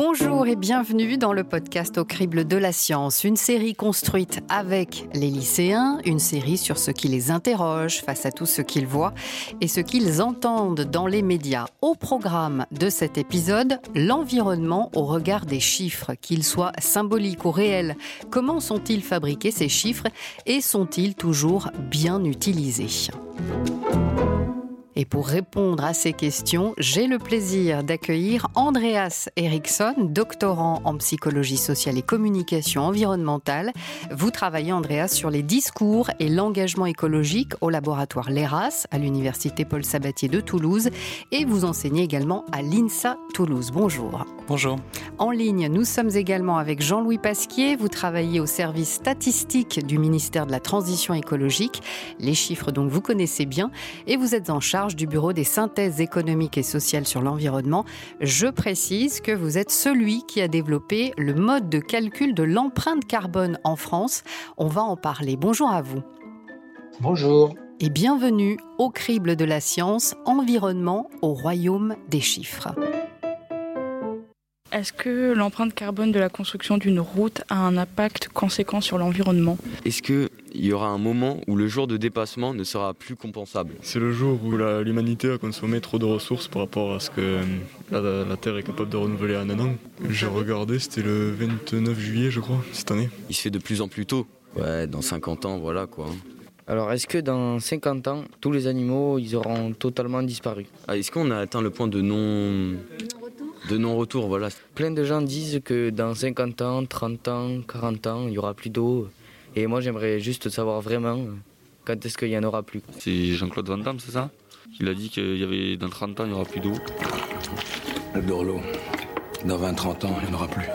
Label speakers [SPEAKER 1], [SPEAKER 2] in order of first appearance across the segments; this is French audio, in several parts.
[SPEAKER 1] Bonjour et bienvenue dans le podcast Au crible de la science, une série construite avec les lycéens, une série sur ce qui les interroge face à tout ce qu'ils voient et ce qu'ils entendent dans les médias. Au programme de cet épisode, l'environnement au regard des chiffres, qu'ils soient symboliques ou réels. Comment sont-ils fabriqués ces chiffres et sont-ils toujours bien utilisés? Et pour répondre à ces questions, j'ai le plaisir d'accueillir Andreas Eriksson, doctorant en psychologie sociale et communication environnementale. Vous travaillez, Andreas, sur les discours et l'engagement écologique au laboratoire LERAS à l'Université Paul Sabatier de Toulouse et vous enseignez également à l'INSA Toulouse. Bonjour.
[SPEAKER 2] Bonjour.
[SPEAKER 1] En ligne, nous sommes également avec Jean-Louis Pasquier. Vous travaillez au service statistique du ministère de la Transition écologique. Les chiffres, donc, vous connaissez bien et vous êtes en charge du Bureau des synthèses économiques et sociales sur l'environnement. Je précise que vous êtes celui qui a développé le mode de calcul de l'empreinte carbone en France. On va en parler. Bonjour à vous.
[SPEAKER 3] Bonjour.
[SPEAKER 1] Et bienvenue au crible de la science, environnement au royaume des chiffres.
[SPEAKER 4] Est-ce que l'empreinte carbone de la construction d'une route a un impact conséquent sur l'environnement?
[SPEAKER 5] Est-ce qu'il y aura un moment où le jour de dépassement ne sera plus compensable
[SPEAKER 2] C'est le jour où l'humanité a consommé trop de ressources par rapport à ce que la, la Terre est capable de renouveler en un an. J'ai regardé, c'était le 29 juillet, je crois, cette année.
[SPEAKER 5] Il se fait de plus en plus tôt. Ouais, dans 50 ans, voilà quoi.
[SPEAKER 6] Alors, est-ce que dans 50 ans, tous les animaux, ils auront totalement disparu?
[SPEAKER 5] Ah, Est-ce qu'on a atteint le point de non de non-retour, voilà.
[SPEAKER 6] Plein de gens disent que dans 50 ans, 30 ans, 40 ans, il y aura plus d'eau. Et moi, j'aimerais juste savoir vraiment quand est-ce qu'il y en aura plus.
[SPEAKER 7] C'est Jean-Claude Van Damme, c'est ça? Il a dit qu'il y avait dans 30 ans, il n'y aura plus d'eau.
[SPEAKER 8] Le Dorlo, dans 20-30 ans, il n'y en aura plus.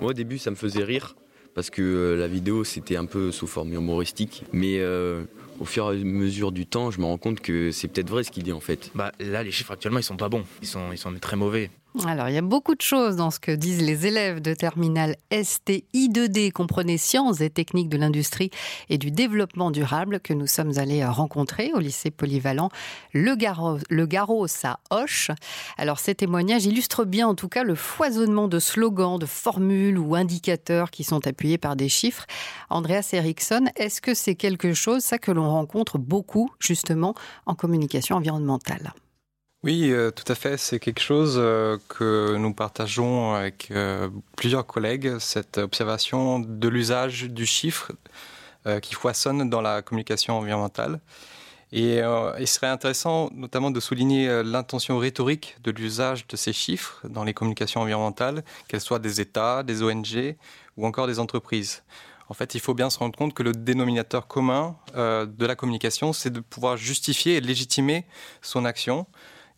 [SPEAKER 5] Moi, au début, ça me faisait rire parce que euh, la vidéo, c'était un peu sous forme humoristique. Mais euh, au fur et à mesure du temps, je me rends compte que c'est peut-être vrai ce qu'il dit en fait.
[SPEAKER 9] Bah là, les chiffres actuellement, ils sont pas bons. Ils sont, ils sont très mauvais.
[SPEAKER 1] Alors, il y a beaucoup de choses dans ce que disent les élèves de terminale STI2D, comprenez sciences et techniques de l'industrie et du développement durable, que nous sommes allés rencontrer au lycée polyvalent Le Garros, le Garros à Hoche. Alors, ces témoignages illustrent bien, en tout cas, le foisonnement de slogans, de formules ou indicateurs qui sont appuyés par des chiffres. Andreas Eriksson, est-ce que c'est quelque chose, ça, que l'on rencontre beaucoup, justement, en communication environnementale
[SPEAKER 10] oui, euh, tout à fait. C'est quelque chose euh, que nous partageons avec euh, plusieurs collègues, cette observation de l'usage du chiffre qui foisonne dans la communication environnementale. Et il serait intéressant notamment de souligner l'intention rhétorique de l'usage de ces chiffres dans les communications environnementales, qu'elles soient des États, des ONG ou encore des entreprises. En fait, il faut bien se rendre compte que le dénominateur commun de la communication, c'est de pouvoir justifier et légitimer son action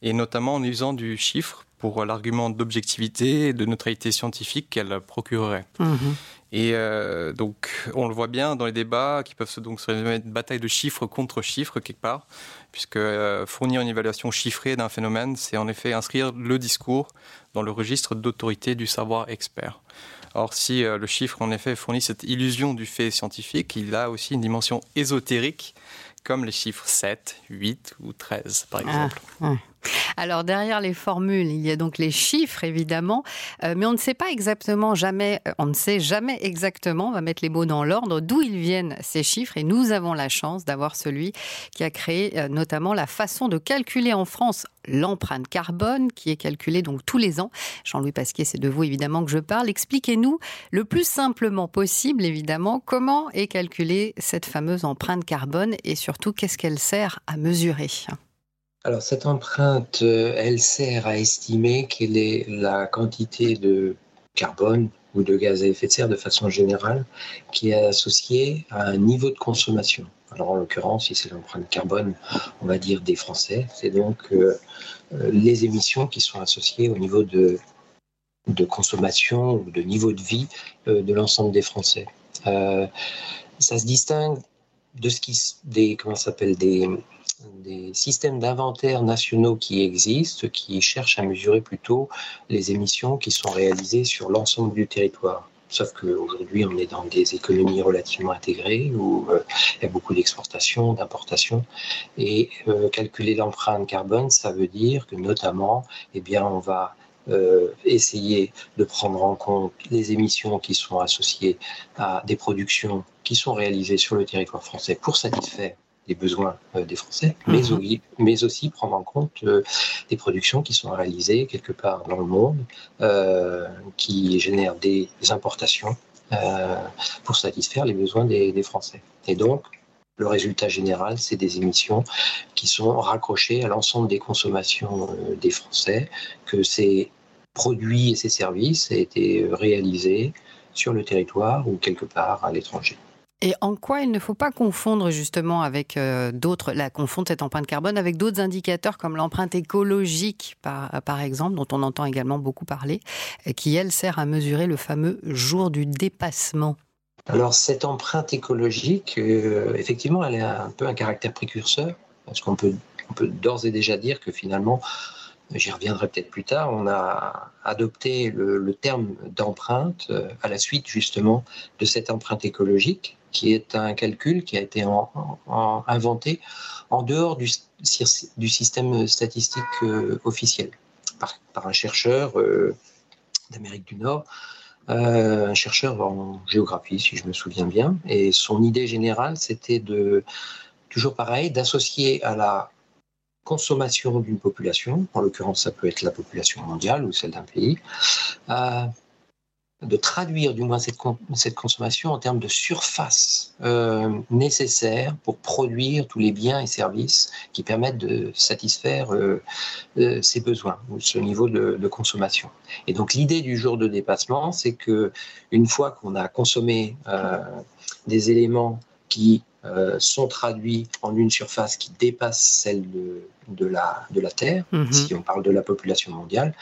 [SPEAKER 10] et notamment en usant du chiffre pour l'argument d'objectivité et de neutralité scientifique qu'elle procurerait. Mhm. Et euh, donc, on le voit bien dans les débats qui peuvent se, donc se résumer une bataille de chiffres contre chiffres quelque part, puisque euh, fournir une évaluation chiffrée d'un phénomène, c'est en effet inscrire le discours dans le registre d'autorité du savoir expert. Or, si euh, le chiffre, en effet, fournit cette illusion du fait scientifique, il a aussi une dimension ésotérique, comme les chiffres 7, 8 ou 13, par ah, exemple.
[SPEAKER 1] Alors derrière les formules, il y a donc les chiffres évidemment, euh, mais on ne sait pas exactement jamais, euh, on ne sait jamais exactement, on va mettre les mots dans l'ordre, d'où ils viennent ces chiffres et nous avons la chance d'avoir celui qui a créé euh, notamment la façon de calculer en France l'empreinte carbone qui est calculée donc tous les ans. Jean-Louis Pasquier, c'est de vous évidemment que je parle. Expliquez-nous le plus simplement possible évidemment comment est calculée cette fameuse empreinte carbone et surtout qu'est-ce qu'elle sert à mesurer?
[SPEAKER 3] Alors cette empreinte, euh, elle sert à estimer quelle est la quantité de carbone ou de gaz à effet de serre de façon générale qui est associée à un niveau de consommation. Alors en l'occurrence, si c'est l'empreinte carbone, on va dire des Français, c'est donc euh, euh, les émissions qui sont associées au niveau de, consommation ou de niveau de vie de l'ensemble des Français. ça se distingue de ce qui des comment s'appelle des des systèmes d'inventaire nationaux qui existent, qui cherchent à mesurer plutôt les émissions qui sont réalisées sur l'ensemble du territoire. Sauf qu'aujourd'hui, on est dans des économies relativement intégrées où euh, il y a beaucoup d'exportation, d'importation. Et euh, calculer l'empreinte carbone, ça veut dire que notamment, eh bien, on va essayer de prendre en compte les émissions qui sont associées à des productions qui sont réalisées sur le territoire français pour satisfaire les besoins euh, des Français, mais, mhm. aussi, mais, aussi, prendre en compte euh, des productions qui sont réalisées quelque part dans le monde, euh, qui génèrent des importations pour satisfaire les besoins des, des, Français. Et donc, le résultat général, c'est des émissions qui sont raccrochées à l'ensemble des consommations des Français, que ces produits et ces services aient été réalisés sur le territoire ou quelque part à l'étranger.
[SPEAKER 1] Et en quoi il ne faut pas confondre justement avec euh, d'autres, la confondre cette empreinte carbone avec d'autres indicateurs comme l'empreinte écologique par, exemple, dont on entend également beaucoup parler, qui elle sert à mesurer le fameux jour du dépassement?
[SPEAKER 3] Alors cette empreinte écologique, euh, effectivement, elle a un peu un caractère précurseur, parce qu'on peut, on peut d'ores et déjà dire que finalement, j'y reviendrai peut-être plus tard, on a adopté le, le terme d'empreinte euh, à la suite justement de cette empreinte écologique qui est un calcul qui a été inventé en dehors du, système statistique euh, officiel par, un chercheur euh, d'Amérique du Nord, euh, un chercheur en géographie, si je me souviens bien. Et son idée générale, c'était de, toujours pareil, d'associer à la consommation d'une population, en l'occurrence ça peut être la population mondiale ou celle d'un pays, de traduire du moins cette, consommation en termes de surface euh, nécessaire pour produire tous les biens et services qui permettent de satisfaire euh, euh, ces besoins ou ce niveau de, de consommation. Et donc l'idée du jour de dépassement, c'est que une fois qu'on a consommé des éléments qui euh, sont traduits en une surface qui dépasse celle de, la, de la Terre, mhm. si on parle de la population mondiale,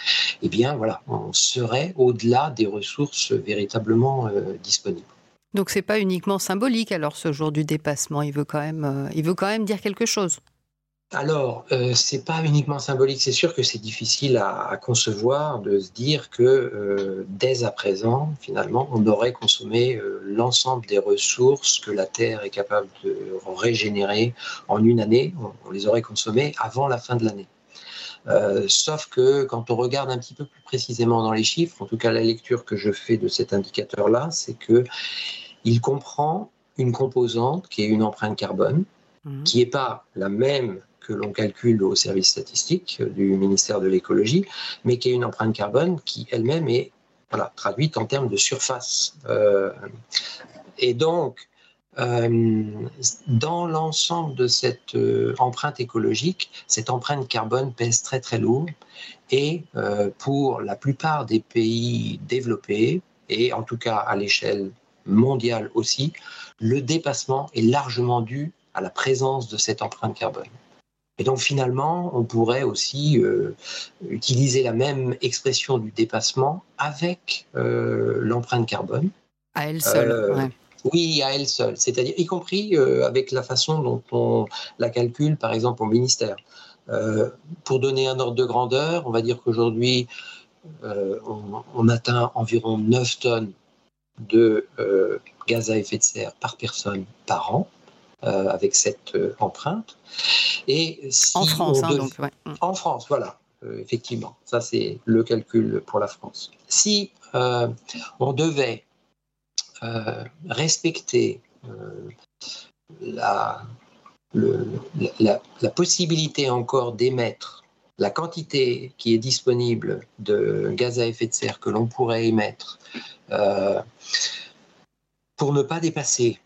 [SPEAKER 3] eh bien voilà, on serait au-delà des ressources véritablement euh, disponibles.
[SPEAKER 1] Donc c'est pas uniquement symbolique alors ce jour du dépassement, il veut quand même, euh, il veut quand même dire quelque chose
[SPEAKER 3] alors, euh, c'est pas uniquement symbolique. C'est sûr que c'est difficile à, concevoir de se dire que euh, dès à présent, finalement, on aurait consommé euh, l'ensemble des ressources que la Terre est capable de régénérer en une année. On, les aurait consommées avant la fin de l'année. sauf que quand on regarde un petit peu plus précisément dans les chiffres, en tout cas la lecture que je fais de cet indicateur-là, c'est que il comprend une composante qui est une empreinte carbone, mmh. qui n'est pas la même que l'on calcule au service statistique du ministère de l'écologie, mais qui est une empreinte carbone qui elle-même est voilà, traduite en termes de surface. Euh, et donc, euh, dans l'ensemble de cette euh, empreinte écologique, cette empreinte carbone pèse très très lourd et pour la plupart des pays développés, et en tout cas à l'échelle mondiale aussi, le dépassement est largement dû à la présence de cette empreinte carbone. Et donc finalement, on pourrait aussi euh, utiliser la même expression du dépassement avec euh, l'empreinte carbone.
[SPEAKER 1] À elle seule. Euh,
[SPEAKER 3] oui, à elle seule. C'est-à-dire, y compris avec la façon dont on la calcule, par exemple, au ministère. pour donner un ordre de grandeur, on va dire qu'aujourd'hui, on, on, atteint environ 9 tonnes de gaz à effet de serre par personne par an. Euh, avec cette euh, empreinte.
[SPEAKER 1] Et en France, hein, donc,
[SPEAKER 3] mm. En France, voilà, euh, effectivement. Ça, c'est le calcul pour la France. Si on devait respecter la, la, possibilité encore d'émettre la quantité qui est disponible de gaz à effet de serre que l'on pourrait émettre pour ne pas dépasser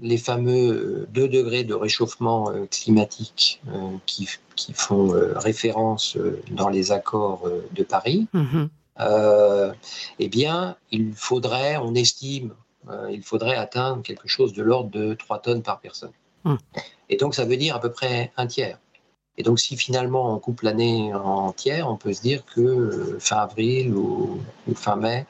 [SPEAKER 3] les fameux 2 degrés de réchauffement euh, climatique euh, qui, font euh, référence dans les accords de Paris, mhm. eh bien, il faudrait, on estime, il faudrait atteindre quelque chose de l'ordre de 3 tonnes par personne. Mhm. Et donc, ça veut dire à peu près un tiers. Et donc, si finalement on coupe l'année entière, on peut se dire que fin avril ou, ou, fin mai,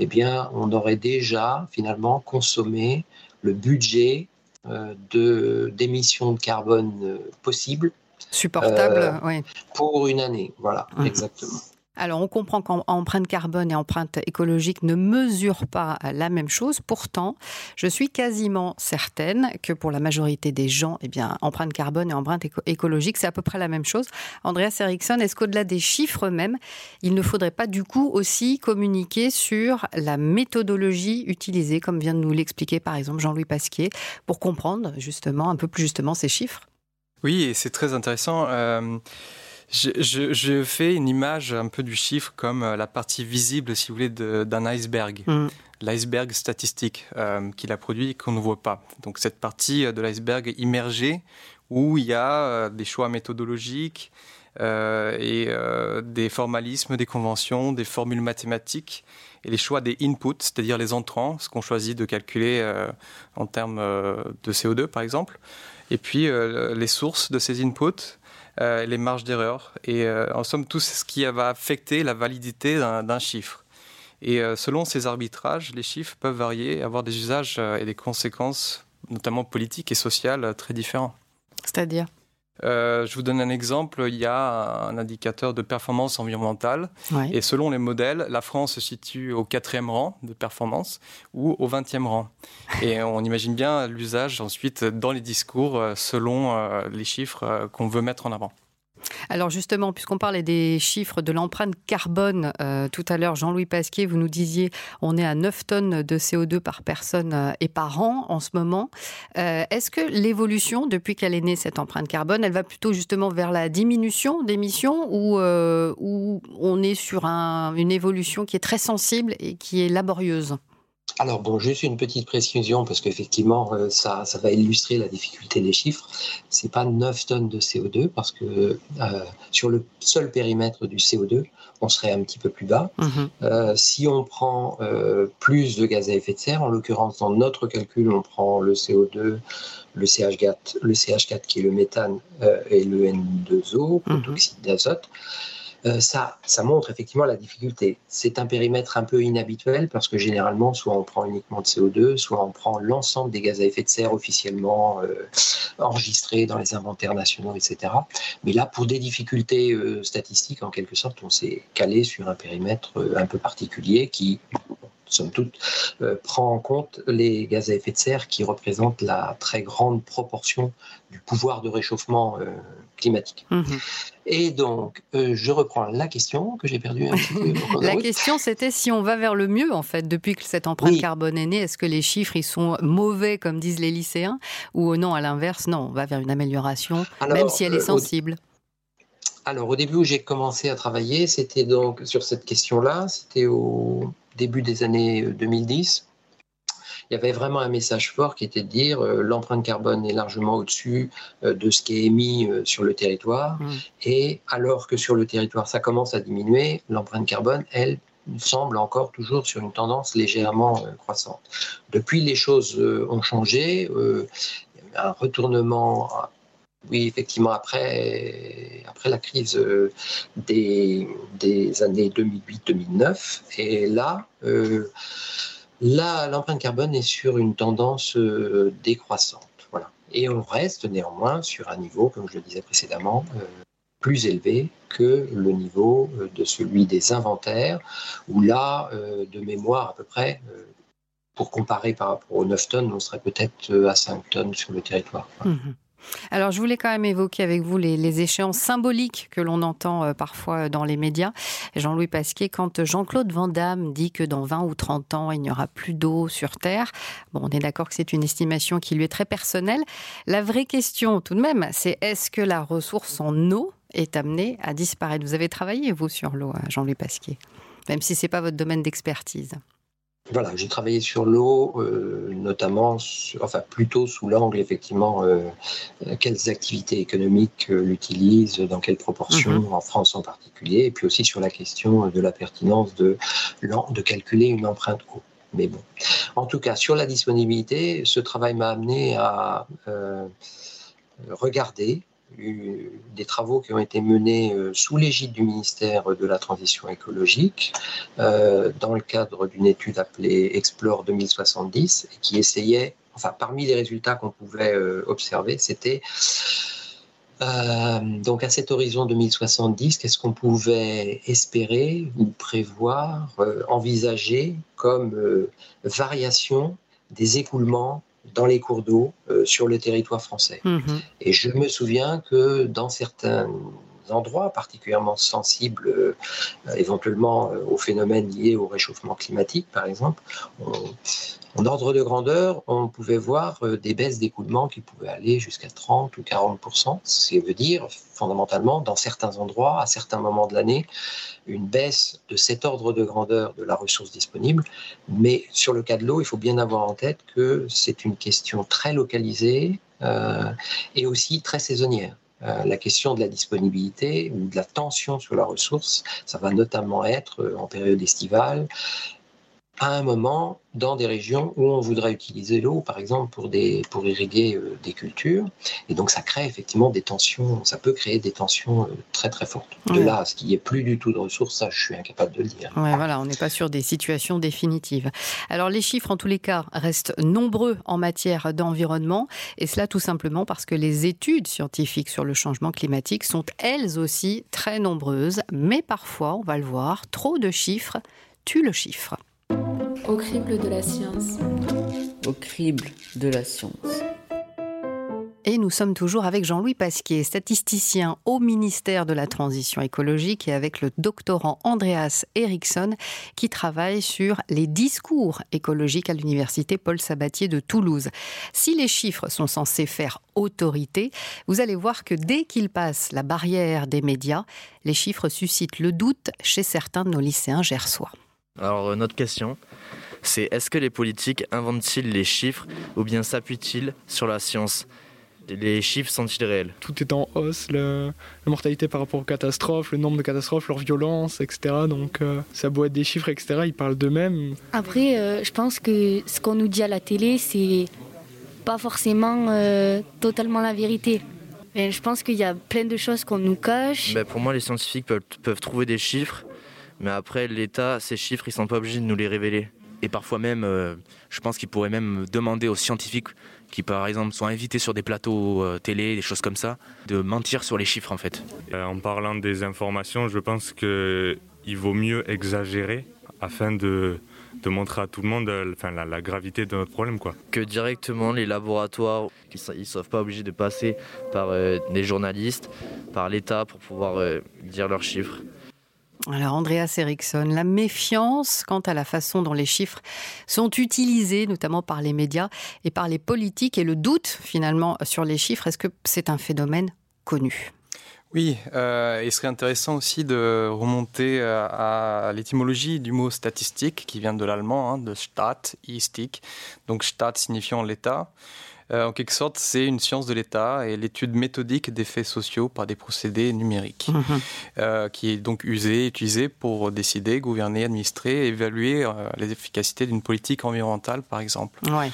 [SPEAKER 3] eh bien, on aurait déjà finalement consommé le budget euh, de d'émissions de carbone euh, possible.
[SPEAKER 1] Supportable, euh, oui.
[SPEAKER 3] Pour une année, voilà, mmh. exactement.
[SPEAKER 1] Alors on comprend qu'empreinte carbone et empreinte écologique ne mesurent pas la même chose. Pourtant, je suis quasiment certaine que pour la majorité des gens, eh bien, empreinte carbone et empreinte écologique, c'est à peu près la même chose. Andreas Eriksson, est-ce qu'au-delà des chiffres même, il ne faudrait pas du coup aussi communiquer sur la méthodologie utilisée, comme vient de nous l'expliquer par exemple Jean-Louis Pasquier, pour comprendre justement un peu plus justement ces chiffres?
[SPEAKER 10] Oui, et c'est très intéressant. Euh, je, fais une image un peu du chiffre comme euh, la partie visible, si vous voulez, d'un iceberg. Mm. L'iceberg statistique euh, qu'il a produit et qu'on ne voit pas. Donc cette partie euh, de l'iceberg immergée où il y a des choix méthodologiques et des formalismes, des conventions, des formules mathématiques et les choix des inputs, c'est-à-dire les entrants, ce qu'on choisit de calculer en termes de CO2 par exemple, et puis les sources de ces inputs euh, les marges d'erreur et euh, en somme tout ce qui va affecter la validité d'un chiffre. Et euh, selon ces arbitrages, les chiffres peuvent varier, avoir des usages et des conséquences, notamment politiques et sociales, très différents.
[SPEAKER 1] C'est-à-dire?
[SPEAKER 10] Je vous donne un exemple. Il y a un indicateur de performance environnementale. Et selon les modèles, la France se situe au quatrième rang de performance ou au vingtième rang. Et on imagine bien l'usage ensuite dans les discours selon les chiffres qu'on veut mettre en avant.
[SPEAKER 1] Alors justement, puisqu'on parlait des chiffres de l'empreinte carbone euh, tout à l'heure, Jean-Louis Pasquier, vous nous disiez on est à 9 tonnes de CO2 par personne euh, et par an en ce moment. Euh, est-ce que l'évolution, depuis qu'elle est née, cette empreinte carbone, elle va plutôt justement vers la diminution d'émissions ou, on est sur une évolution qui est très sensible et qui est laborieuse?
[SPEAKER 3] Alors bon, juste une petite précision parce qu'effectivement, euh, ça, ça va illustrer la difficulté des chiffres. C'est pas 9 tonnes de CO2 parce que euh, sur le seul périmètre du CO2, on serait un petit peu plus bas. Mhm. Euh, si on prend plus de gaz à effet de serre, en l'occurrence dans notre calcul, on prend le CO2, le CH4, le CH4 qui est le méthane et le N2O, le mhm. d'azote. Euh, ça, ça montre effectivement la difficulté. C'est un périmètre un peu inhabituel parce que généralement, soit on prend uniquement de CO2, soit on prend l'ensemble des gaz à effet de serre officiellement euh, enregistrés dans les inventaires nationaux, etc. Mais là, pour des difficultés euh, statistiques, en quelque sorte, on s'est calé sur un périmètre un peu particulier qui, somme toute, prend en compte les gaz à effet de serre qui représentent la très grande proportion du pouvoir de réchauffement climatique. Mhm. Et donc, euh, je reprends la question que j'ai perdue un petit
[SPEAKER 1] peu. la question, c'était si on va vers le mieux, en fait, depuis que cette empreinte carbone est née. Est-ce que les chiffres, ils sont mauvais, comme disent les lycéens Ou non, à l'inverse, non, on va vers une amélioration, même si elle est euh, sensible?
[SPEAKER 3] Alors, au début où j'ai commencé à travailler, c'était donc sur cette question-là, c'était au début des années 2010 il y avait vraiment un message fort qui était de dire euh, l'empreinte carbone est largement au-dessus euh, de ce qui est émis euh, sur le territoire. Mmh. Et alors que sur le territoire, ça commence à diminuer, l'empreinte carbone, elle, semble encore toujours sur une tendance légèrement croissante. Depuis, les choses ont changé. un retournement oui, effectivement, après, après la crise des, des années 2008-2009. Et là, l'empreinte carbone est sur une tendance euh, décroissante. Voilà. Et on reste néanmoins sur un niveau, comme je le disais précédemment, euh, plus élevé que le niveau euh, de celui des inventaires, où là, de mémoire à peu près, pour comparer par rapport aux 9 tonnes, on serait peut-être à 5 tonnes sur le territoire.
[SPEAKER 1] Alors, je voulais quand même évoquer avec vous les, échéances symboliques que l'on entend euh, parfois dans les médias. Jean-Louis Pasquier, quand Jean-Claude Van Damme dit que dans 20 ou 30 ans, il n'y aura plus d'eau sur Terre, bon, on est d'accord que c'est une estimation qui lui est très personnelle. La vraie question, tout de même, c'est est-ce que la ressource en eau est amenée à disparaître? Vous avez travaillé, vous, sur l'eau, hein, Jean-Louis Pasquier, même si ce n'est pas votre domaine d'expertise.
[SPEAKER 3] Voilà, j'ai travaillé sur l'eau, euh, notamment, enfin plutôt sous l'angle effectivement, euh, quelles activités économiques euh, l'utilisent, dans quelle proportion, mhm. en France en particulier, et puis aussi sur la question de la pertinence de, de calculer une empreinte eau. Mais bon, en tout cas, sur la disponibilité, ce travail m'a amené à regarder des travaux qui ont été menés euh, sous l'égide du ministère de la Transition écologique euh, dans le cadre d'une étude appelée Explore 2070 et qui essayait, enfin parmi les résultats qu'on pouvait euh, observer, c'était donc à cet horizon 2070, qu'est-ce qu'on pouvait espérer ou prévoir, envisager comme variation des écoulements dans les cours d'eau sur le territoire français
[SPEAKER 1] Mhm.
[SPEAKER 3] Et je me souviens que dans certains endroits particulièrement sensibles euh, éventuellement euh, aux phénomènes liés au réchauffement climatique, par exemple, en ordre de grandeur, on pouvait voir euh, des baisses d'écoulement qui pouvaient aller jusqu'à 30 ou 40 ce qui veut dire fondamentalement, dans certains endroits, à certains moments de l'année, une baisse de cet ordre de grandeur de la ressource disponible. Mais sur le cas de l'eau, il faut bien avoir en tête que c'est une question très localisée et aussi très saisonnière. Euh, la question de la disponibilité ou de la tension sur la ressource, ça va notamment être euh, en période estivale, à un moment dans des régions où on voudrait utiliser l'eau, par exemple pour, des, pour irriguer euh, des cultures. Et donc ça crée effectivement des tensions, ça peut créer des tensions euh, très très fortes. De
[SPEAKER 1] Ouais.
[SPEAKER 3] là à ce qu'il n'y ait plus du tout de ressources, ça je suis incapable de le dire.
[SPEAKER 1] Ouais, voilà, on n'est pas sur des situations définitives. Alors les chiffres, en tous les cas, restent nombreux en matière d'environnement, et cela tout simplement parce que les études scientifiques sur le changement climatique sont elles aussi très nombreuses, mais parfois, on va le voir, trop de chiffres tuent le chiffre.
[SPEAKER 11] Au crible de la science.
[SPEAKER 12] Au crible de la science.
[SPEAKER 1] Et nous sommes toujours avec Jean-Louis Pasquier, statisticien au ministère de la Transition écologique, et avec le doctorant Andreas Eriksson, qui travaille sur les discours écologiques à l'université Paul Sabatier de Toulouse. Si les chiffres sont censés faire autorité, vous allez voir que dès qu'ils passent la barrière des médias, les chiffres suscitent le doute chez certains de nos lycéens gersois.
[SPEAKER 9] Alors euh, notre question, c'est est-ce que les politiques inventent-ils les chiffres ou bien s'appuient-ils sur la science? Les chiffres sont-ils réels?
[SPEAKER 13] Tout est en hausse, le- la mortalité par rapport aux catastrophes, le nombre de catastrophes, leur violence, etc. Donc euh, ça a beau être des chiffres, etc., ils parlent d'eux-mêmes.
[SPEAKER 14] Après, euh, je pense que ce qu'on nous dit à la télé, c'est pas forcément euh, totalement la vérité. Je pense qu'il y a plein de choses qu'on nous cache.
[SPEAKER 9] Ben, Pour moi, les scientifiques peuvent, peuvent trouver des chiffres, mais après, l'État, ces chiffres, ils sont pas obligés de nous les révéler. Et parfois même, euh, je pense qu'ils pourraient même demander aux scientifiques qui, par exemple, sont invités sur des plateaux euh, télé, des choses comme ça, de mentir sur les chiffres, en fait.
[SPEAKER 15] Euh, En parlant des informations, je pense qu'il vaut mieux exagérer afin de, de montrer à tout le monde euh, enfin, la, la gravité de notre problème. Quoi.
[SPEAKER 9] que directement les laboratoires, ils ne sont pas obligés de passer par euh, des journalistes, par l'État pour pouvoir euh, dire leurs chiffres.
[SPEAKER 1] Alors, Andreas Eriksson, la méfiance quant à la façon dont les chiffres sont utilisés, notamment par les médias et par les politiques, et le doute finalement sur les chiffres, est-ce que c'est un phénomène connu?
[SPEAKER 10] Oui, euh, il serait intéressant aussi de remonter euh, à l'étymologie du mot statistique qui vient de l'allemand, hein, de Staat, Istik. Donc Staat signifiant l'État. Euh, en quelque sorte, c'est une science de l'État et l'étude méthodique des faits sociaux par des procédés numériques, euh, qui est donc usée, utilisée pour décider, gouverner, administrer, évaluer euh, les efficacités d'une politique environnementale, par exemple.
[SPEAKER 1] Ouais.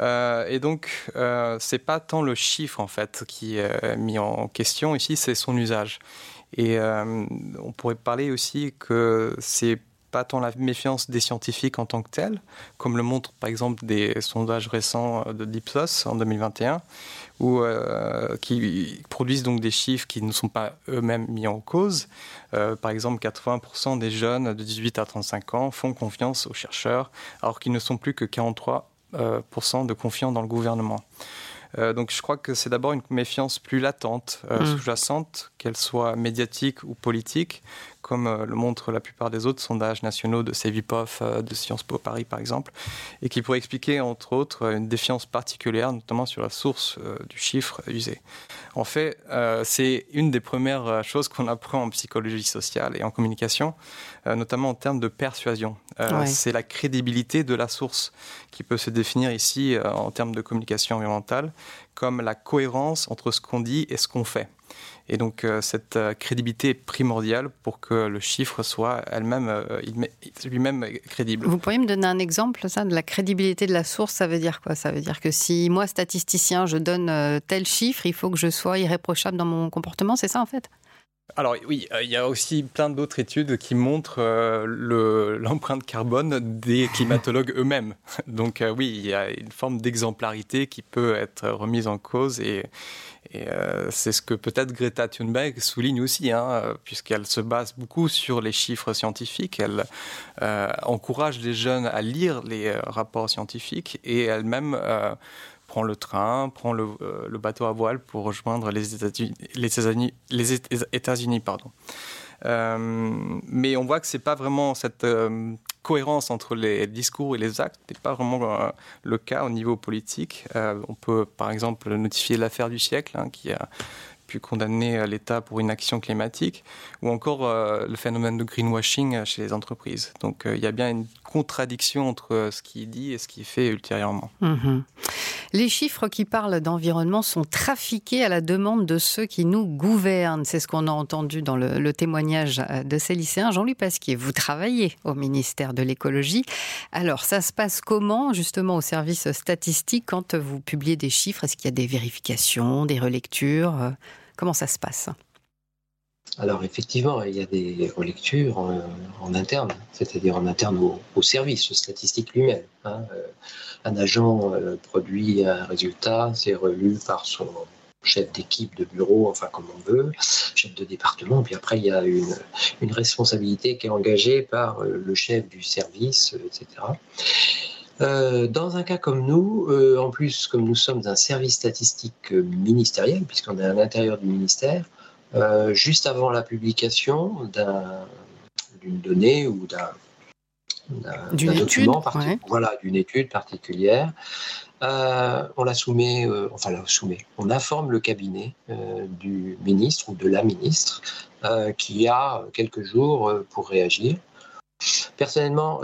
[SPEAKER 10] Euh, et donc, euh, c'est pas tant le chiffre en fait qui est mis en question ici, c'est son usage. Et euh, on pourrait parler aussi que c'est pas tant la méfiance des scientifiques en tant que tels, comme le montrent par exemple des sondages récents de d'Ipsos en 2021, où, euh, qui produisent donc des chiffres qui ne sont pas eux-mêmes mis en cause. Euh, par exemple, 80% des jeunes de 18 à 35 ans font confiance aux chercheurs, alors qu'ils ne sont plus que 43 euh, pourcent de confiants dans le gouvernement. Euh, donc je crois que c'est d'abord une méfiance plus latente, euh,
[SPEAKER 1] Mm.
[SPEAKER 10] sous-jacente, qu'elle soit médiatique ou politique, comme euh, le montrent la plupart des autres sondages nationaux de Cevipof, euh, de Sciences Po Paris par exemple, et qui pourrait expliquer entre autres une défiance particulière, notamment sur la source euh, du chiffre usé. En fait, euh, c'est une des premières euh, choses qu'on apprend en psychologie sociale et en communication, euh, notamment en termes de persuasion. Euh,
[SPEAKER 1] Ouais.
[SPEAKER 10] C'est la crédibilité de la source qui peut se définir ici euh, en termes de communication environnementale comme la cohérence entre ce qu'on dit et ce qu'on fait. Et donc euh, cette euh, crédibilité est primordiale pour que le chiffre soit elle-même, euh, lui-même crédible.
[SPEAKER 1] Vous pourriez me donner un exemple, ça, de la crédibilité de la source Ça veut dire quoi? Ça veut dire que si moi, statisticien, je donne tel chiffre, il faut que je sois irréprochable dans mon comportement, c'est ça en fait?
[SPEAKER 10] Alors oui, il y a aussi plein d'autres études qui montrent l'empreinte carbone des climatologues eux-mêmes. Donc oui, il y a une forme d'exemplarité qui peut être remise en cause et, euh, c'est ce que peut-être Greta Thunberg souligne aussi, hein, puisqu'elle se base beaucoup sur les chiffres scientifiques. Elle euh, encourage les jeunes à lire les euh, rapports scientifiques et elle-même prend le train, prend le, bateau à voile pour rejoindre les États-Unis. Les États-Unis pardon. mais on voit que c'est pas vraiment cette cohérence entre les discours et les actes n'est pas vraiment euh, le cas au niveau politique. Euh, on peut par exemple notifier l'affaire du siècle hein, qui a pu condamner l'État pour une action climatique, ou encore euh, le phénomène de greenwashing chez les entreprises. Donc il y a bien une contradiction entre ce qui est dit et ce qui est fait ultérieurement.
[SPEAKER 1] Mhm. Les chiffres qui parlent d'environnement sont trafiqués à la demande de ceux qui nous gouvernent. C'est ce qu'on a entendu dans le, témoignage de ces lycéens. Jean-Louis Pasquier, vous travaillez au ministère de l'écologie. Alors, ça se passe comment, justement, au service statistique, quand vous publiez des chiffres? Est-ce qu'il y a des vérifications, des relectures Comment ça se passe
[SPEAKER 3] alors effectivement, il y a des relectures en, interne, c'est-à-dire en interne au, service statistique lui-même. Hein. Euh, un agent euh, produit un résultat, c'est relu par son chef d'équipe de bureau, enfin comme on veut, chef de département, puis après il y a une, responsabilité qui est engagée par euh, le chef du service, etc. dans un cas comme nous, en plus comme nous sommes un service statistique ministériel, puisqu'on est à l'intérieur du ministère, euh, juste avant la publication d'une donnée ou d'un document, voilà, d'une étude particulière. Euh, on la soumet, euh, enfin la soumet, on informe le cabinet du ministre ou de la ministre qui a quelques jours pour réagir. Personnellement,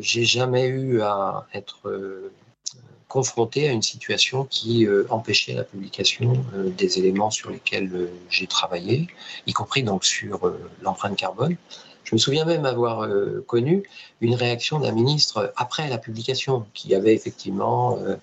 [SPEAKER 3] j'ai jamais eu à être confronté à une situation qui euh, empêchait la publication euh, des éléments sur lesquels euh, j'ai travaillé, y compris donc sur l'empreinte carbone. Je me souviens même avoir euh, connu une réaction d'un ministre après la publication qui avait effectivement euh,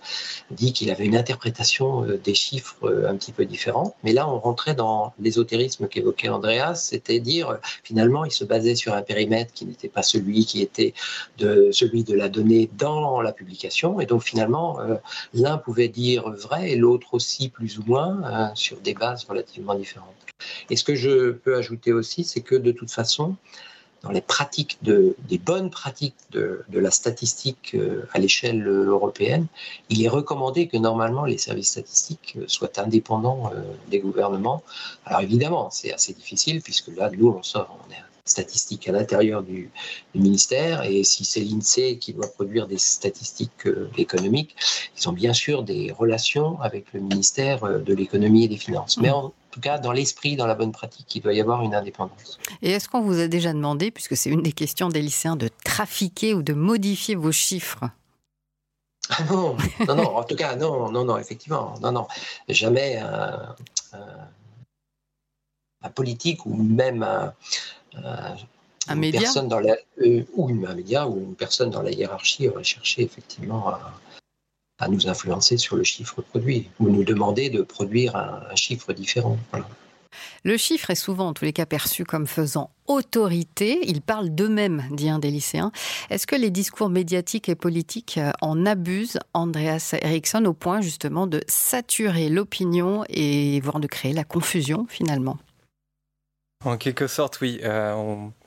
[SPEAKER 3] dit qu'il avait une interprétation euh, des chiffres un petit peu différente. Mais là, on rentrait dans l'ésotérisme qu'évoquait Andreas, c'était dire finalement, il se basait sur un périmètre qui n'était pas celui qui était de celui de la donnée dans la publication. Et donc finalement, l'un pouvait dire vrai et l'autre aussi plus ou moins sur des bases relativement différentes. Et ce que je peux ajouter aussi, c'est que de toute façon, dans les pratiques de, des bonnes pratiques de, de la statistique euh, à l'échelle européenne, il est recommandé que normalement les services statistiques euh, soient indépendants euh, des gouvernements. Alors évidemment, c'est assez difficile puisque là, nous, on sort, on est statistique à l'intérieur du, du, ministère et si c'est l'INSEE qui doit produire des statistiques économiques, ils ont bien sûr des relations avec le ministère de l'économie et des finances. Mais en tout cas, dans l'esprit, dans la bonne pratique, il doit y avoir une indépendance.
[SPEAKER 1] Et est-ce qu'on vous a déjà demandé, puisque c'est une des questions des lycéens, de trafiquer ou de modifier vos chiffres?
[SPEAKER 3] Ah non, non, non, en tout cas, non, non, non, effectivement, non, non, jamais un, politique ou même un,
[SPEAKER 1] un média?
[SPEAKER 3] personne dans la, euh, ou un média ou une personne dans la hiérarchie aurait cherché effectivement à, à nous influencer sur le chiffre produit ou nous demander de produire un, chiffre différent.
[SPEAKER 1] Le chiffre est souvent, en tous les cas, perçu comme faisant autorité. Ils parlent d'eux-mêmes, dit un des lycéens. Est-ce que les discours médiatiques et politiques euh, en abusent, Andreas Eriksson, au point justement de saturer l'opinion et voire de créer la confusion finalement?
[SPEAKER 10] En quelque sorte, oui. Euh,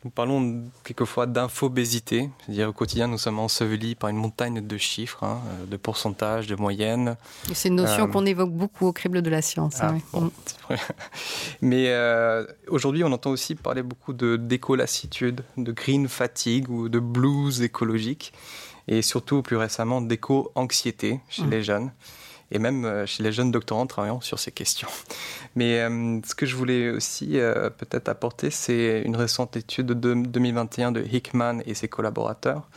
[SPEAKER 10] nous parlons quelquefois d'infobésité, c'est-à-dire au quotidien, nous sommes ensevelis par une montagne de chiffres, hein, euh, de pourcentages, de moyennes.
[SPEAKER 1] C'est une notion euh, qu'on évoque beaucoup au crible de la science. Hein,
[SPEAKER 10] ah, mm. Mais aujourd'hui, on entend aussi parler beaucoup de d'éco-lassitude, de green fatigue ou de blues écologique, et surtout plus récemment d'éco-anxiété chez mm. les jeunes et même euh, chez les jeunes doctorants travaillant sur ces questions. Mais euh, ce que je voulais aussi euh, peut-être apporter, c'est une récente étude de 2021 de Hickman et ses collaborateurs,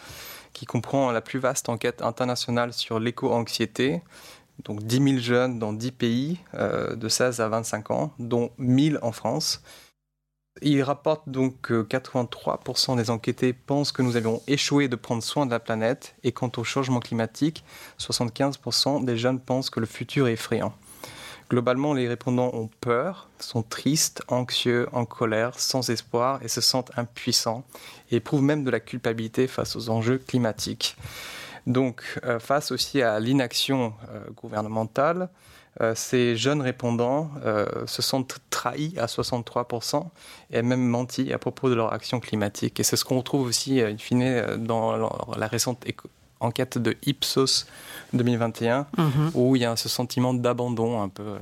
[SPEAKER 10] qui comprend la plus vaste enquête internationale sur l'éco-anxiété, donc 10 000 jeunes dans 10 pays de 16 à 25 ans, dont 1000 en France. Il rapporte donc que 83% des enquêtés pensent que nous avons échoué de prendre soin de la planète et quant au changement climatique, 75% des jeunes pensent que le futur est effrayant. Globalement, les répondants ont peur, sont tristes, anxieux, en colère, sans espoir et se sentent impuissants et éprouvent même de la culpabilité face aux enjeux climatiques. Donc, euh, face aussi à l'inaction euh, gouvernementale, ces jeunes répondants se sentent trahis à 63% et même mentis à propos de leur action climatique. Et c'est ce qu'on retrouve aussi, in fine, dans la récente enquête de Ipsos 2021, mhm. où il y a ce sentiment d'abandon un peu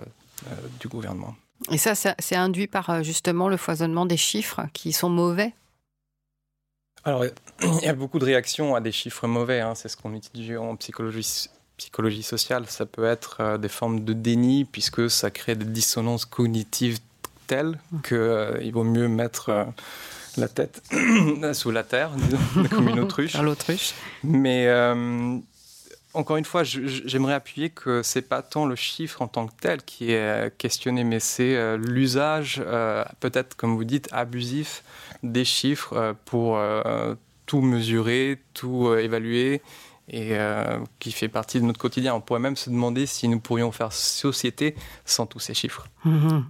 [SPEAKER 10] du gouvernement.
[SPEAKER 1] Et ça, c'est induit par justement le foisonnement des chiffres qui sont mauvais?
[SPEAKER 10] Alors, il y a beaucoup de réactions à des chiffres mauvais. Hein. C'est ce qu'on utilise en psychologie, psychologie sociale. Ça peut être euh, des formes de déni, puisque ça crée des dissonances cognitives telles qu'il euh, vaut mieux mettre euh, la tête sous la terre, comme une autruche.
[SPEAKER 1] l'autruche.
[SPEAKER 10] Mais encore une fois, j'aimerais appuyer que c'est pas tant le chiffre en tant que tel qui est questionné, mais c'est l'usage, peut-être comme vous dites, abusif des chiffres pour tout mesurer, tout évaluer et qui fait partie de notre quotidien. On pourrait même se demander si nous pourrions faire société sans tous ces chiffres.
[SPEAKER 1] Mhm.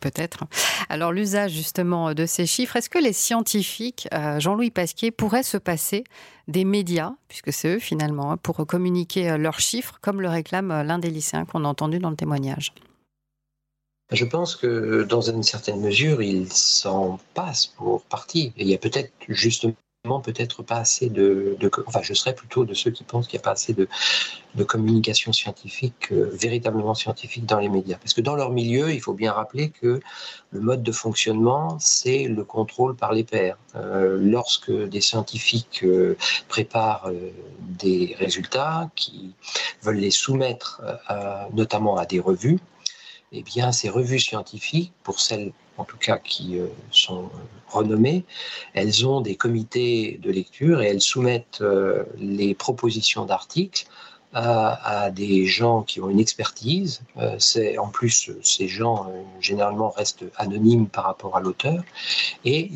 [SPEAKER 1] Peut-être. Alors l'usage justement de ces chiffres, est-ce que les scientifiques, Jean-Louis Pasquier, pourraient se passer des médias, puisque c'est eux finalement, hein, pour communiquer leurs chiffres, comme le réclame l'un des lycéens qu'on a entendu dans le témoignage?
[SPEAKER 3] Je pense que dans une certaine mesure, il s'en passe pour partie. Et il y a peut-être justement peut-être pas assez de, Enfin, je serais plutôt de ceux qui pensent qu'il n'y a pas assez de, communication scientifique, euh, véritablement scientifique dans les médias. Parce que dans leur milieu, il faut bien rappeler que le mode de fonctionnement, c'est le contrôle par les pairs. Euh, lorsque des scientifiques euh, préparent des résultats, qui veulent les soumettre notamment à des revues, eh bien, ces revues scientifiques, pour celles en tout cas qui euh, sont renommées, elles ont des comités de lecture et elles soumettent euh, les propositions d'articles à, des gens qui ont une expertise. Euh, c'est en plus ces gens généralement restent anonymes par rapport à l'auteur et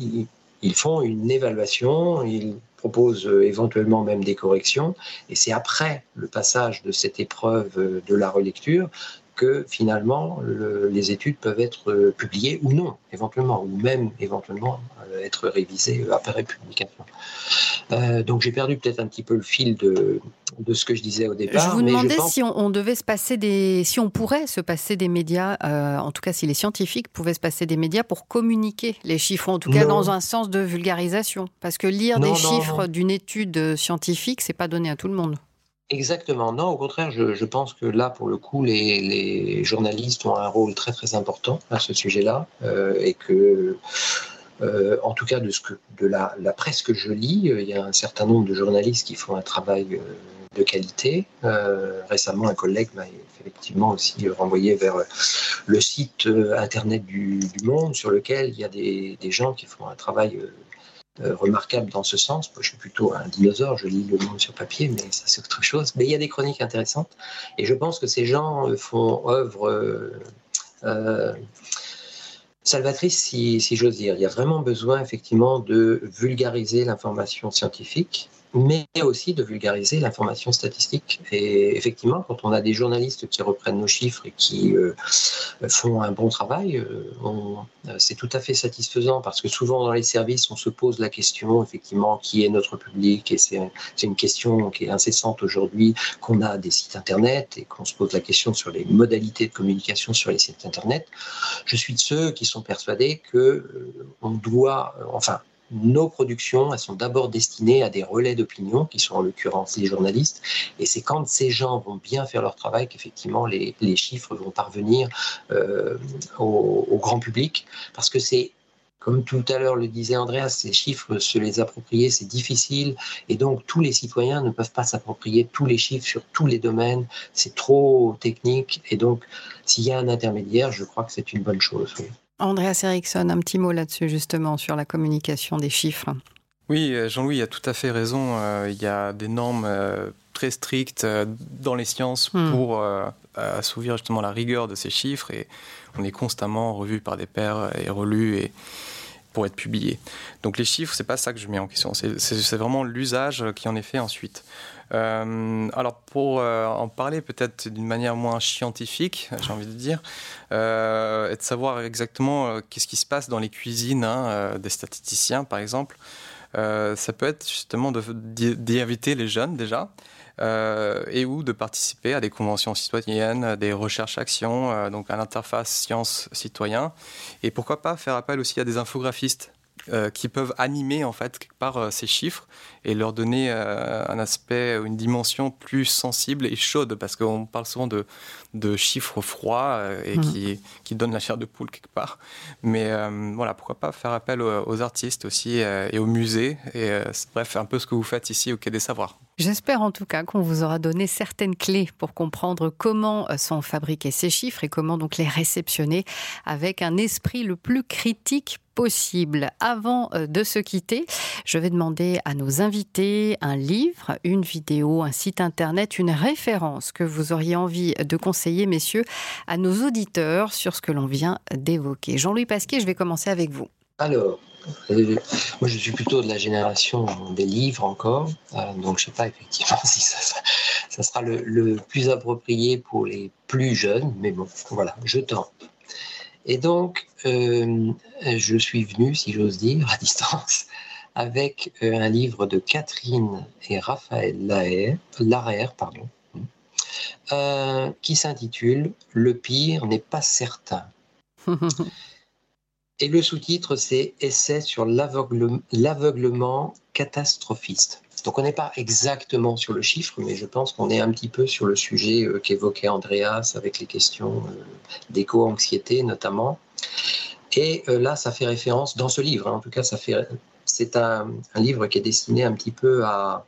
[SPEAKER 3] ils, font une évaluation. Ils proposent éventuellement même des corrections, et c'est après le passage de cette épreuve de la relecture que finalement les études peuvent être euh, publiées ou non, éventuellement, ou même éventuellement euh, être révisées euh, après publication. donc j'ai perdu peut-être un petit peu le fil de, de ce que je disais au départ.
[SPEAKER 1] Je vous demandais si on, devait se passer des, si on pourrait se passer des médias, en tout cas si les scientifiques pouvaient se passer des médias pour communiquer les chiffres, en tout cas dans un sens de vulgarisation, parce que lire des chiffres d'une étude scientifique, c'est pas donné à tout le monde.
[SPEAKER 3] Exactement. Non, au contraire, je, pense que là, pour le coup, les, journalistes ont un rôle très très important à ce sujet-là euh, et que, euh, en tout cas, de, ce que, de la, presse que je lis, euh, il y a un certain nombre de journalistes qui font un travail de qualité. récemment, un collègue m'a effectivement aussi renvoyé vers le site internet du, Monde sur lequel il y a des, des gens qui font un travail euh, remarquable dans ce sens. Moi, je suis plutôt un dinosaure, je lis le monde sur papier, mais ça c'est autre chose. Mais il y a des chroniques intéressantes et je pense que ces gens euh, font œuvre euh, salvatrice, si, si j'ose dire. Il y a vraiment besoin effectivement de vulgariser l'information scientifique mais aussi de vulgariser l'information statistique. Et effectivement, quand on a des journalistes qui reprennent nos chiffres et qui euh, font un bon travail, euh, euh, c'est tout à fait satisfaisant parce que souvent dans les services, on se pose la question, effectivement, qui est notre public Et c'est une question qui est incessante aujourd'hui, qu'on a des sites Internet et qu'on se pose la question sur les modalités de communication sur les sites Internet. Je suis de ceux qui sont persuadés que on doit, enfin, nos productions, elles sont d'abord destinées à des relais d'opinion, qui sont en l'occurrence les journalistes. Et c'est quand ces gens vont bien faire leur travail qu'effectivement les, chiffres vont parvenir euh, au, grand public. Parce que c'est, comme tout à l'heure le disait Andreas, ces chiffres, se les approprier, c'est difficile. Et donc tous les citoyens ne peuvent pas s'approprier tous les chiffres sur tous les domaines. C'est trop technique. Et donc, s'il y a un intermédiaire, je crois que c'est une bonne chose.
[SPEAKER 1] Andreas Eriksson, un petit mot là-dessus justement sur la communication des chiffres.
[SPEAKER 10] Oui, euh, Jean-Louis a tout à fait raison. Euh, il y a des normes euh, très strictes dans les sciences hmm. pour assouvir justement la rigueur de ces chiffres et on est constamment revu par des pairs et relus et pour être publiés. Donc les chiffres, c'est pas ça que je mets en question, c'est vraiment l'usage qui en est fait ensuite. Euh, alors pour euh, en parler peut-être d'une manière moins scientifique, j'ai envie de dire, euh, et de savoir exactement qu'est-ce qui se passe dans les cuisines hein, des statisticiens par exemple, ça peut être justement d'y inviter les jeunes déjà. et ou de participer à des conventions citoyennes, des recherches-actions, donc à l'interface science-citoyen. Et pourquoi pas faire appel aussi à des infographistes euh, qui peuvent animer en fait quelque part euh, ces chiffres et leur donner euh, un aspect, une dimension plus sensible et chaude parce qu'on parle souvent de, de chiffres froids et mm. qui, qui donnent la chair de poule quelque part. Mais voilà, pourquoi pas faire appel aux, artistes aussi et aux musées et bref, un peu ce que vous faites ici au Quai des Savoirs.
[SPEAKER 1] J'espère en tout cas qu'on vous aura donné certaines clés pour comprendre comment sont fabriqués ces chiffres et comment donc les réceptionner avec un esprit le plus critique possible. Avant euh, de se quitter, je vais demander à nos invités un livre, une vidéo, un site internet, une référence que vous auriez envie de conseiller, messieurs, à nos auditeurs sur ce que l'on vient d'évoquer. Jean-Louis Pasquier, je vais commencer avec vous.
[SPEAKER 3] Alors, moi je suis plutôt de la génération des livres encore, euh, donc je ne sais pas effectivement si ça, sera le, plus approprié pour les plus jeunes, mais bon, voilà, je tente. Et donc, euh, je suis venu, si j'ose dire, à distance, avec euh, un livre de Catherine et Raphaël Larère, pardon, qui s'intitule Le pire n'est pas certain. et le sous-titre, c'est Essai sur l'aveuglement catastrophiste. Donc on n'est pas exactement sur le chiffre, mais je pense qu'on est un petit peu sur le sujet euh, qu'évoquait Andreas avec les questions euh, d'éco-anxiété notamment. Et euh, là, ça fait référence dans ce livre. Hein, en tout cas. C'est un, livre qui est destiné un petit peu à,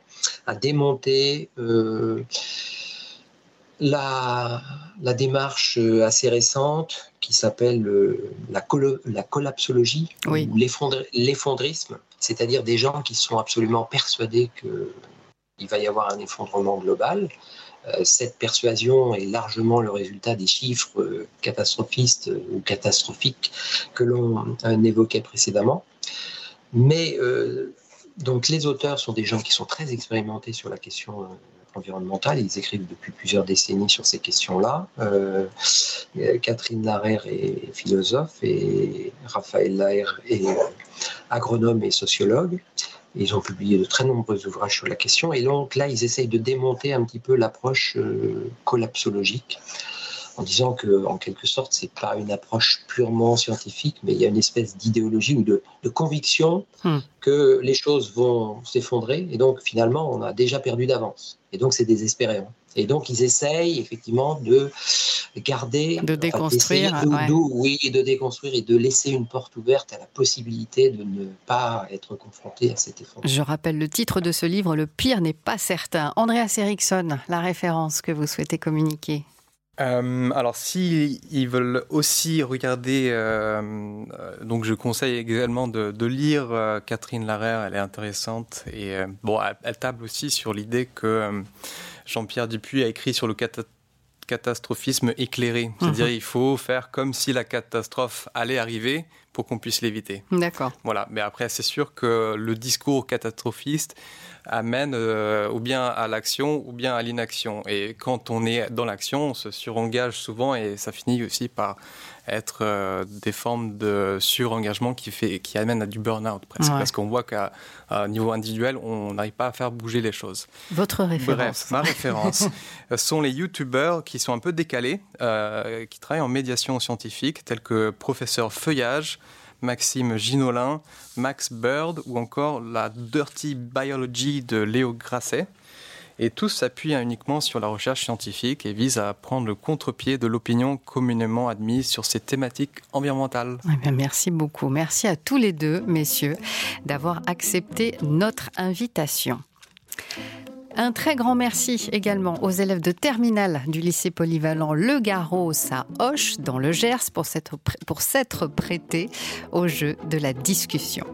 [SPEAKER 3] démonter la, la, démarche assez récente qui s'appelle la, la, collapsologie ou l'effondrisme c'est-à-dire des gens qui sont absolument persuadés qu'il va y avoir un effondrement global. Euh, cette persuasion est largement le résultat des chiffres euh, catastrophistes euh, ou catastrophiques que l'on évoquait précédemment. Mais donc les auteurs sont des gens qui sont très expérimentés sur la question environnementale. Ils écrivent depuis plusieurs décennies sur ces questions-là. Catherine Larère est philosophe et Raphaël Larère est agronomes et sociologues. Ils ont publié de très nombreux ouvrages sur la question. Et donc là, ils essayent de démonter un petit peu l'approche euh, collapsologique en disant que, en quelque sorte, c'est pas une approche purement scientifique, mais il y a une espèce d'idéologie ou de, conviction hmm. que les choses vont s'effondrer. Et donc, finalement, on a déjà perdu d'avance. Et donc, c'est désespérant. Et donc, ils essayent effectivement de garder,
[SPEAKER 1] de déconstruire,
[SPEAKER 3] oui, de déconstruire et de laisser une porte ouverte à la possibilité de ne pas être confronté à cet effondrement.
[SPEAKER 1] Je rappelle le titre de ce livre, Le pire n'est pas certain. Andreas Eriksson, la référence que vous souhaitez communiquer.
[SPEAKER 10] Euh, alors, s'ils ils veulent aussi regarder, euh, euh, donc je conseille également de, lire Catherine Larère, elle est intéressante et bon, elle, table aussi sur l'idée que Jean-Pierre Dupuis a écrit sur le catastrophisme éclairé, c'est-à-dire mhm. il faut faire comme si la catastrophe allait arriver pour qu'on puisse l'éviter.
[SPEAKER 1] D'accord.
[SPEAKER 10] Voilà, mais après c'est sûr que le discours catastrophiste amène euh, ou bien à l'action ou bien à l'inaction. Et quand on est dans l'action, on se surengage souvent et ça finit aussi par être euh, des formes de surengagement qui, fait, qui amènent à du burn-out presque. Parce qu'on voit qu'à niveau individuel, on n'arrive pas à faire bouger les choses.
[SPEAKER 1] Votre référence
[SPEAKER 10] Bref, ma référence sont les youtubeurs qui sont un peu décalés, euh, qui travaillent en médiation scientifique, tels que Professeur Feuillage, Maxime Ginolin, Max Bird ou encore la Dirty Biology de Léo Grasset. Et tous s'appuient uniquement sur la recherche scientifique et visent à prendre le contre-pied de l'opinion communément admise sur ces thématiques environnementales.
[SPEAKER 1] Eh merci beaucoup. Merci à tous les deux, messieurs, d'avoir accepté notre invitation. Un très grand merci également aux élèves de terminale du lycée polyvalent Le Garros à Hoche, dans le Gers, pour s'être, prêtés au jeu de la discussion.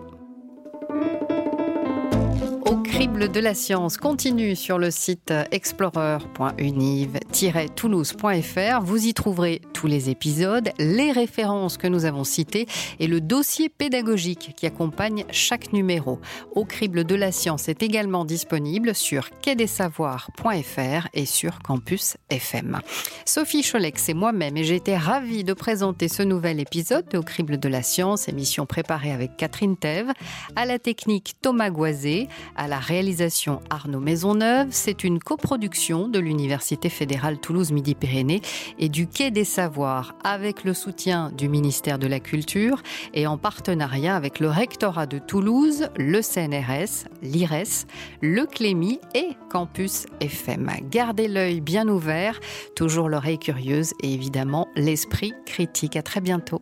[SPEAKER 1] Au crible de la science continue sur le site explorer.univ-toulouse.fr. Vous y trouverez tous les épisodes, les références que nous avons citées et le dossier pédagogique qui accompagne chaque numéro. Au crible de la science est également disponible sur quai-des-savoirs.fr et sur Campus FM. Sophie Cholex et moi-même, et j'ai été ravie de présenter ce nouvel épisode de Au crible de la science, émission préparée avec Catherine Thèves, à la technique Thomas Goisé, à la réalisation Arnaud Maisonneuve. C'est une coproduction de l'Université fédérale Toulouse-Midi-Pyrénées et du Quai des Savoirs avec le soutien du ministère de la Culture et en partenariat avec le rectorat de Toulouse, le CNRS, l'IRES, le Clémy et Campus FM. Gardez l'œil bien ouvert, toujours l'oreille curieuse et évidemment l'esprit critique. À très bientôt.